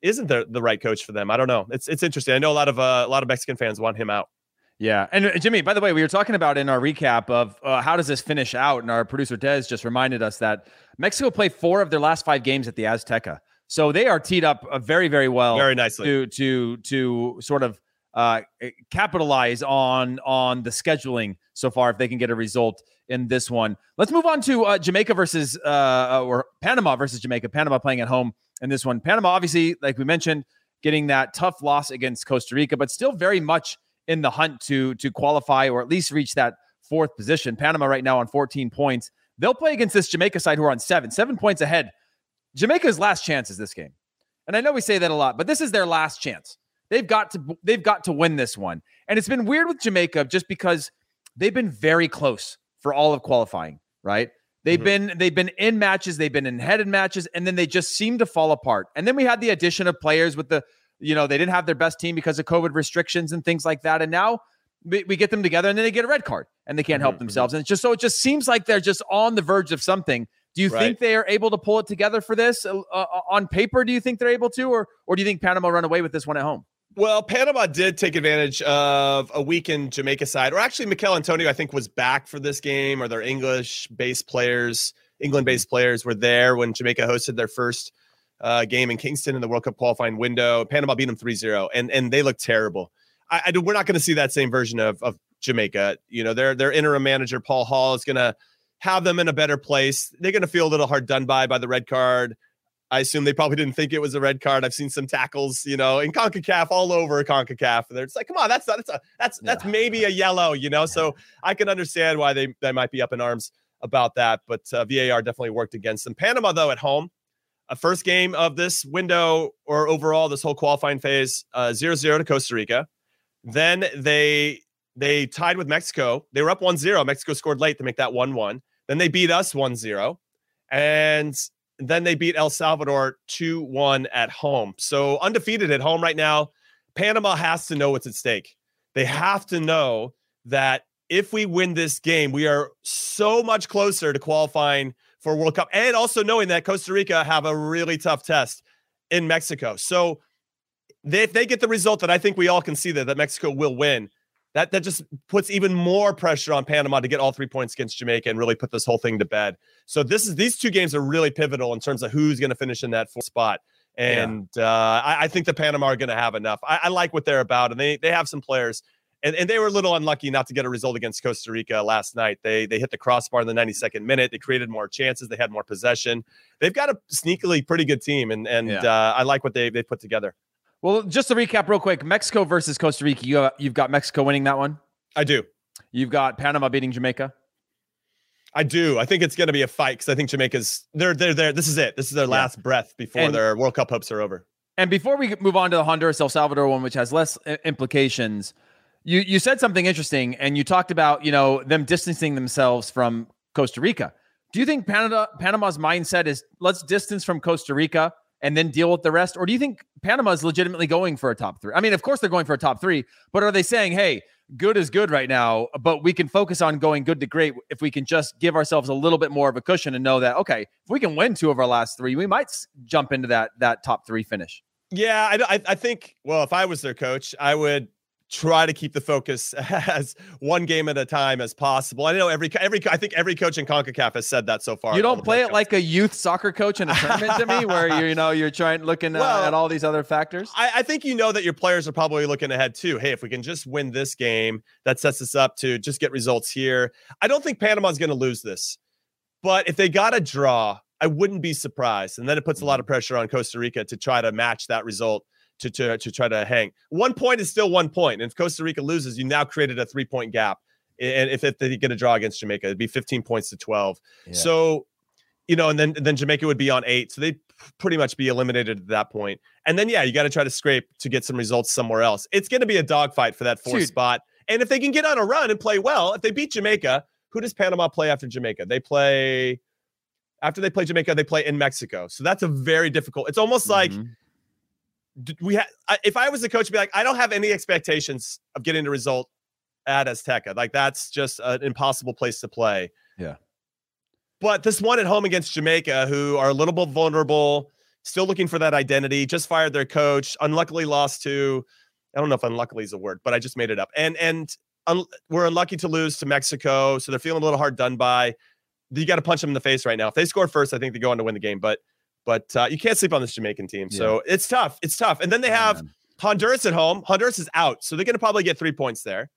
isn't the, the right coach for them. I don't know. It's it's interesting. I know a lot of uh, a lot of Mexican fans want him out. Yeah, and uh, Jimmy, by the way, we were talking about in our recap of uh, how does this finish out, and our producer Des just reminded us that Mexico played four of their last five games at the Azteca, so they are teed up uh, very, very well, very nicely to to to sort of uh, eh, capitalize on on the scheduling so far if they can get a result in this one. Let's move on to uh, Jamaica versus uh, uh or Panama versus Jamaica. Panama playing at home in this one. Panama, obviously, like we mentioned, getting that tough loss against Costa Rica, but still very much in the hunt to to qualify or at least reach that fourth position. Panama right now on 14 points. They'll play against this Jamaica side who are on seven, seven points ahead. Jamaica's last chance is this game. And I know we say that a lot, but this is their last chance. They've got to they've got to win this one. And it's been weird with Jamaica just because they've been very close for all of qualifying, right? They've mm-hmm. been they've been in matches, they've been in headed matches, and then they just seem to fall apart. And then we had the addition of players with the you know, they didn't have their best team because of COVID restrictions and things like that. And now we, we get them together and then they get a red card and they can't help mm-hmm. themselves. And it's just so it just seems like they're just on the verge of something. Do you right. think they are able to pull it together for this uh, uh, on paper? Do you think they're able to, or or do you think Panama run away with this one at home? Well, Panama did take advantage of a weakened Jamaica side, or actually, Michail Antonio, I think, was back for this game, or their English-based players, England-based players, were there when Jamaica hosted their first uh, game in Kingston in the World Cup qualifying window. Panama beat them 3-0 and and they look terrible. I, I we're not going to see that same version of of Jamaica. You know, their their interim manager Paul Hall is going to have them in a better place. They're going to feel a little hard done by by the red card. I assume they probably didn't think it was a red card. I've seen some tackles, you know, in CONCACAF all over CONCACAF. And it's like, come on, that's not, that's a, that's that's yeah. maybe a yellow, you know. So I can understand why they they might be up in arms about that. But uh, VAR definitely worked against them. Panama though at home, a first game of this window or overall this whole qualifying phase uh, 0-0 to Costa Rica. Then they they tied with Mexico. They were up 1-0. Mexico scored late to make that 1-1. Then they beat us 1-0. And then they beat El Salvador 2-1 at home. So undefeated at home right now. Panama has to know what's at stake. They have to know that if we win this game, we are so much closer to qualifying for World Cup, and also knowing that Costa Rica have a really tough test in Mexico. So they, if they get the result that I think we all can see that that Mexico will win, that that just puts even more pressure on Panama to get all three points against Jamaica and really put this whole thing to bed. So this is these two games are really pivotal in terms of who's going to finish in that fourth spot. And yeah. uh, I, I, think the Panama are going to have enough. I, I, like what they're about, and they they have some players and, and they were a little unlucky not to get a result against Costa Rica last night. They they hit the crossbar in the 92nd minute. They created more chances. They had more possession. They've got a sneakily pretty good team, and and yeah. uh, I like what they they put together. Well, just to recap real quick: Mexico versus Costa Rica. You have, you've got Mexico winning that one. I do. You've got Panama beating Jamaica. I do. I think it's going to be a fight because I think Jamaica's they're they're there. This is it. This is their last yeah. breath before and, their World Cup hopes are over. And before we move on to the Honduras El Salvador one, which has less implications, you you said something interesting, and you talked about you know them distancing themselves from Costa Rica. Do you think Panama Panama's mindset is let's distance from Costa Rica and then deal with the rest, or do you think Panama is legitimately going for a top three? I mean, of course they're going for a top three, but are they saying, hey? good is good right now, but we can focus on going good to great if we can just give ourselves a little bit more of a cushion and know that okay, if we can win two of our last three, we might jump into that that top three finish. Yeah, I, I think. Well, if I was their coach, I would try to keep the focus as one game at a time as possible. I know every every I think every coach in CONCACAF has said that so far. You don't play it like a youth soccer coach in a tournament to me, where you you know you're trying looking well, at all these other factors. I, I, think you know that your players are probably looking ahead too. Hey, if we can just win this game, that sets us up to just get results here. I don't think Panama's going to lose this, but if they got a draw, I wouldn't be surprised. And then it puts a lot of mm-hmm. pressure on Costa Rica to try to match that result to, to, to try to hang. One point is still one point. And if Costa Rica loses, you now created a three point gap. And if, if they get a draw against Jamaica, it'd be 15 points to 12. Yeah. So, you know, and then then Jamaica would be on eight. So they'd pretty much be eliminated at that point. And then, yeah, you got to try to scrape to get some results somewhere else. It's going to be a dogfight for that fourth Dude. spot. And if they can get on a run and play well, if they beat Jamaica, who does Panama play after Jamaica? They play after they play Jamaica, they play in Mexico. So that's a very difficult. It's almost mm-hmm. like we had if I was the coach, I'd be like, I don't have any expectations of getting the result at Azteca. Like that's just an impossible place to play. Yeah. But this one at home against Jamaica, who are a little bit vulnerable, still looking for that identity, just fired their coach, unluckily lost to, I don't know if unluckily is a word, but I just made it up. And and un, we're unlucky to lose to Mexico, so they're feeling a little hard done by. You got to punch them in the face right now. If they score first, I think they go on to win the game. But but uh, you can't sleep on this Jamaican team. So yeah. it's tough. It's tough. And then they have Honduras at home. Honduras is out. So they're going to probably get three points there.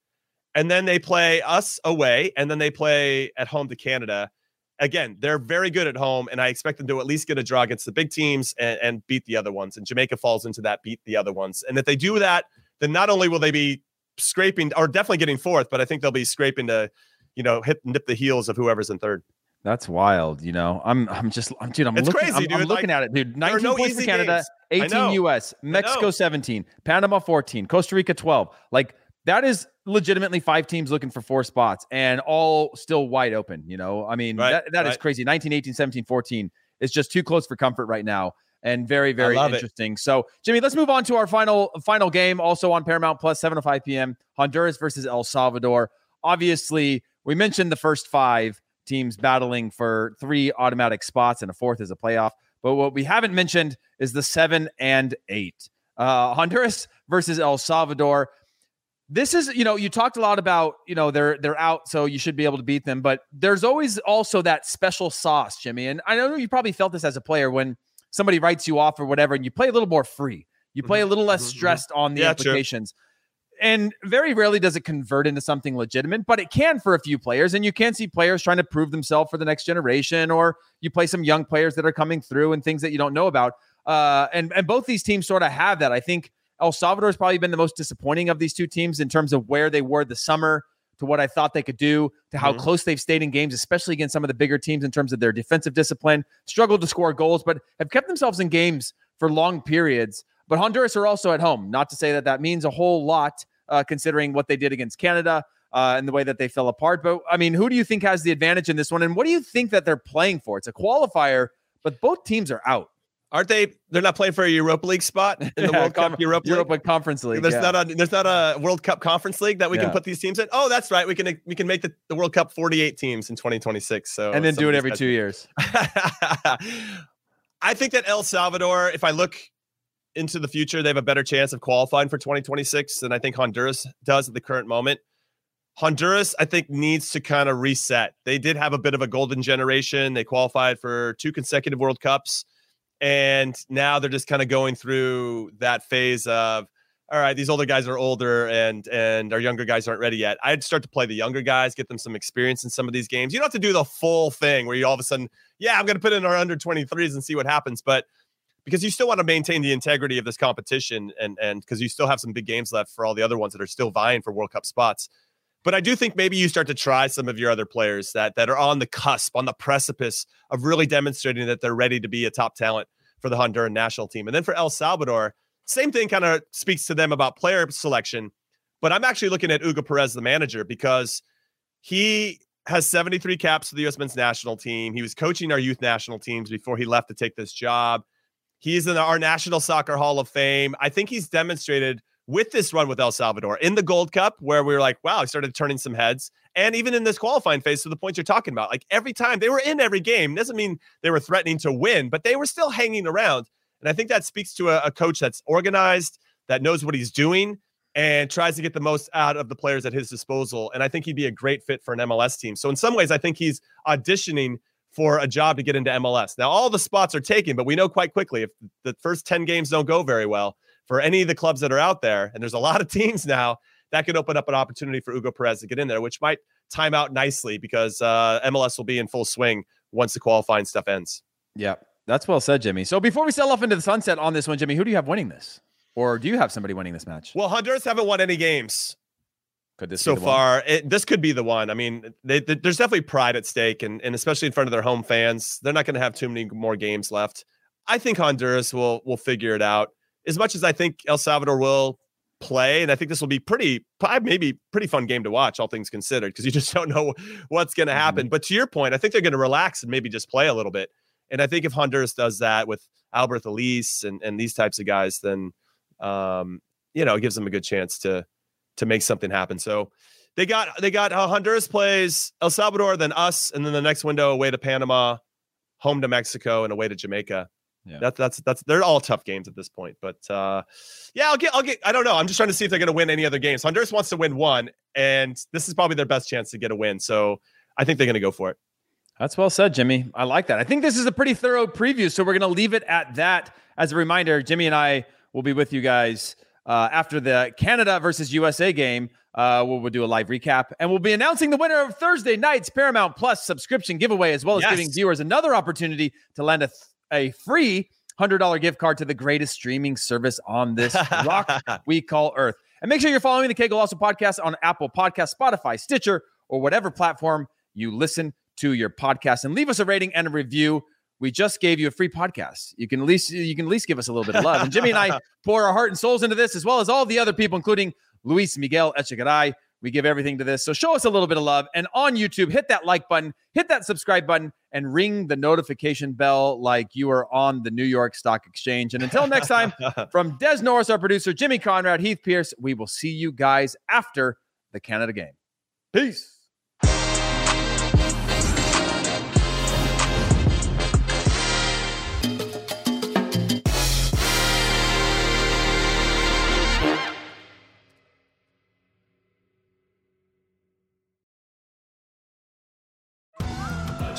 And then they play us away. And then they play at home to Canada. Again, they're very good at home. And I expect them to at least get a draw against the big teams and, and beat the other ones. And Jamaica falls into that, beat the other ones. And if they do that, then not only will they be scraping or definitely getting fourth, but I think they'll be scraping to, you know, hit nip the heels of whoever's in third. That's wild. You know, I'm I'm just I'm dude. I'm it's looking. Crazy, I'm, dude. I'm looking like, at it, dude. 19 no points for Canada, games. 18 US, Mexico 17, Panama 14, Costa Rica 12. Like that is legitimately five teams looking for four spots and all still wide open. You know, I mean right, that, that right. is crazy. 19, 18, 17, 14 is just too close for comfort right now and very very interesting. It. So Jimmy, let's move on to our final final game, also on Paramount Plus, 7 to 5 p.m. Honduras versus El Salvador. Obviously, we mentioned the first five teams battling for three automatic spots and a fourth is a playoff. But what we haven't mentioned is the seven and eight. Uh, Honduras versus El Salvador. This is, you know, you talked a lot about, you know, they're they're out, so you should be able to beat them. But there's always also that special sauce, Jimmy. And I know you probably felt this as a player when somebody writes you off or whatever, and you play a little more free. You play a mm-hmm. little less mm-hmm. stressed on the yeah, implications. And very rarely does it convert into something legitimate, but it can for a few players. And you can see players trying to prove themselves for the next generation, or you play some young players that are coming through and things that you don't know about. Uh, and and both these teams sort of have that. I think El Salvador has probably been the most disappointing of these two teams in terms of where they were the summer to what I thought they could do, to how mm-hmm. close they've stayed in games, especially against some of the bigger teams in terms of their defensive discipline. Struggled to score goals, but have kept themselves in games for long periods. But Honduras are also at home. Not to say that that means a whole lot uh, considering what they did against Canada uh, and the way that they fell apart. But I mean, who do you think has the advantage in this one? And what do you think that they're playing for? It's a qualifier, but both teams are out. Aren't they? They're not playing for a Europa League spot in the yeah, World Cup Europa Europa League? Conference League. There's yeah. not a there's not a World Cup Conference League that we yeah. can put these teams in. Oh, that's right. We can we can make the, the World Cup 48 teams in 2026. So and then do it every two years. I think that El Salvador, if I look into the future, they have a better chance of qualifying for 2026 than I think Honduras does at the current moment. Honduras, I think, needs to kind of reset. They did have a bit of a golden generation. They qualified for two consecutive World Cups. And now they're just kind of going through that phase of, all right, these older guys are older and and our younger guys aren't ready yet. I'd start to play the younger guys, get them some experience in some of these games. You don't have to do the full thing where you all of a sudden, yeah, I'm going to put in our under 23s and see what happens, but because you still want to maintain the integrity of this competition and and because you still have some big games left for all the other ones that are still vying for World Cup spots. But I do think maybe you start to try some of your other players that that are on the cusp, on the precipice of really demonstrating that they're ready to be a top talent for the Honduran national team. And then for El Salvador, same thing kind of speaks to them about player selection. But I'm actually looking at Hugo Perez, the manager, because he has 73 caps for the U.S. men's national team. He was coaching our youth national teams before he left to take this job. He's in our National Soccer Hall of Fame. I think he's demonstrated with this run with El Salvador in the Gold Cup, where we were like, wow, he started turning some heads. And even in this qualifying phase, to the points you're talking about, like every time they were in every game, doesn't mean they were threatening to win, but they were still hanging around. And I think that speaks to a, a coach that's organized, that knows what he's doing, and tries to get the most out of the players at his disposal. And I think he'd be a great fit for an MLS team. So in some ways, I think he's auditioning for a job to get into MLS. Now, all the spots are taken, but we know quite quickly if the first 10 games don't go very well for any of the clubs that are out there, and there's a lot of teams now, that could open up an opportunity for Hugo Perez to get in there, which might time out nicely because uh, MLS will be in full swing once the qualifying stuff ends. Yeah, that's well said, Jimmy. So before we sell off into the sunset on this one, Jimmy, who do you have winning this? Or do you have somebody winning this match? Well, Honduras haven't won any games. Could this so far? It, this could be the one. I mean, they, they, there's definitely pride at stake, and, and especially in front of their home fans, they're not going to have too many more games left. I think Honduras will will figure it out. As much as I think El Salvador will play, and I think this will be pretty, maybe pretty fun game to watch, all things considered, because you just don't know what's going to happen. Mm-hmm. But to your point, I think they're going to relax and maybe just play a little bit. And I think if Honduras does that with Alberth Elis and, and these types of guys, then um, you know, it gives them a good chance to to make something happen. So they got they got uh, Honduras plays El Salvador, then us, and then the next window away to Panama, home to Mexico, and away to Jamaica. Yeah. That's that's that's they're all tough games at this point. But uh yeah, I'll get I'll get I don't know. I'm just trying to see if they're gonna win any other games. Honduras wants to win one, and this is probably their best chance to get a win. So I think they're gonna go for it. That's well said, Jimmy. I like that. I think this is a pretty thorough preview, so we're going to leave it at that. As a reminder, Jimmy and I will be with you guys uh, after the Canada versus USA game. Uh, we'll, we'll, do a live recap, and we'll be announcing the winner of Thursday night's Paramount Plus subscription giveaway, as well as yes. giving viewers another opportunity to land a, th- a free $100 gift card to the greatest streaming service on this rock we call Earth. And make sure you're following the Kegel Also podcast on Apple Podcast, Spotify, Stitcher, or whatever platform you listen to your podcast and leave us a rating and a review. We just gave you a free podcast. You can at least you can at least give us a little bit of love. And Jimmy and I pour our heart and souls into this, as well as all the other people, including Luis Miguel Echegaray. We give everything to this. So show us a little bit of love. And on YouTube, hit that like button, hit that subscribe button, and ring the notification bell like you are on the New York Stock Exchange. And until next time, from Des Norris, our producer, Jimmy Conrad, Heath Pearce, we will see you guys after the Canada game. Peace.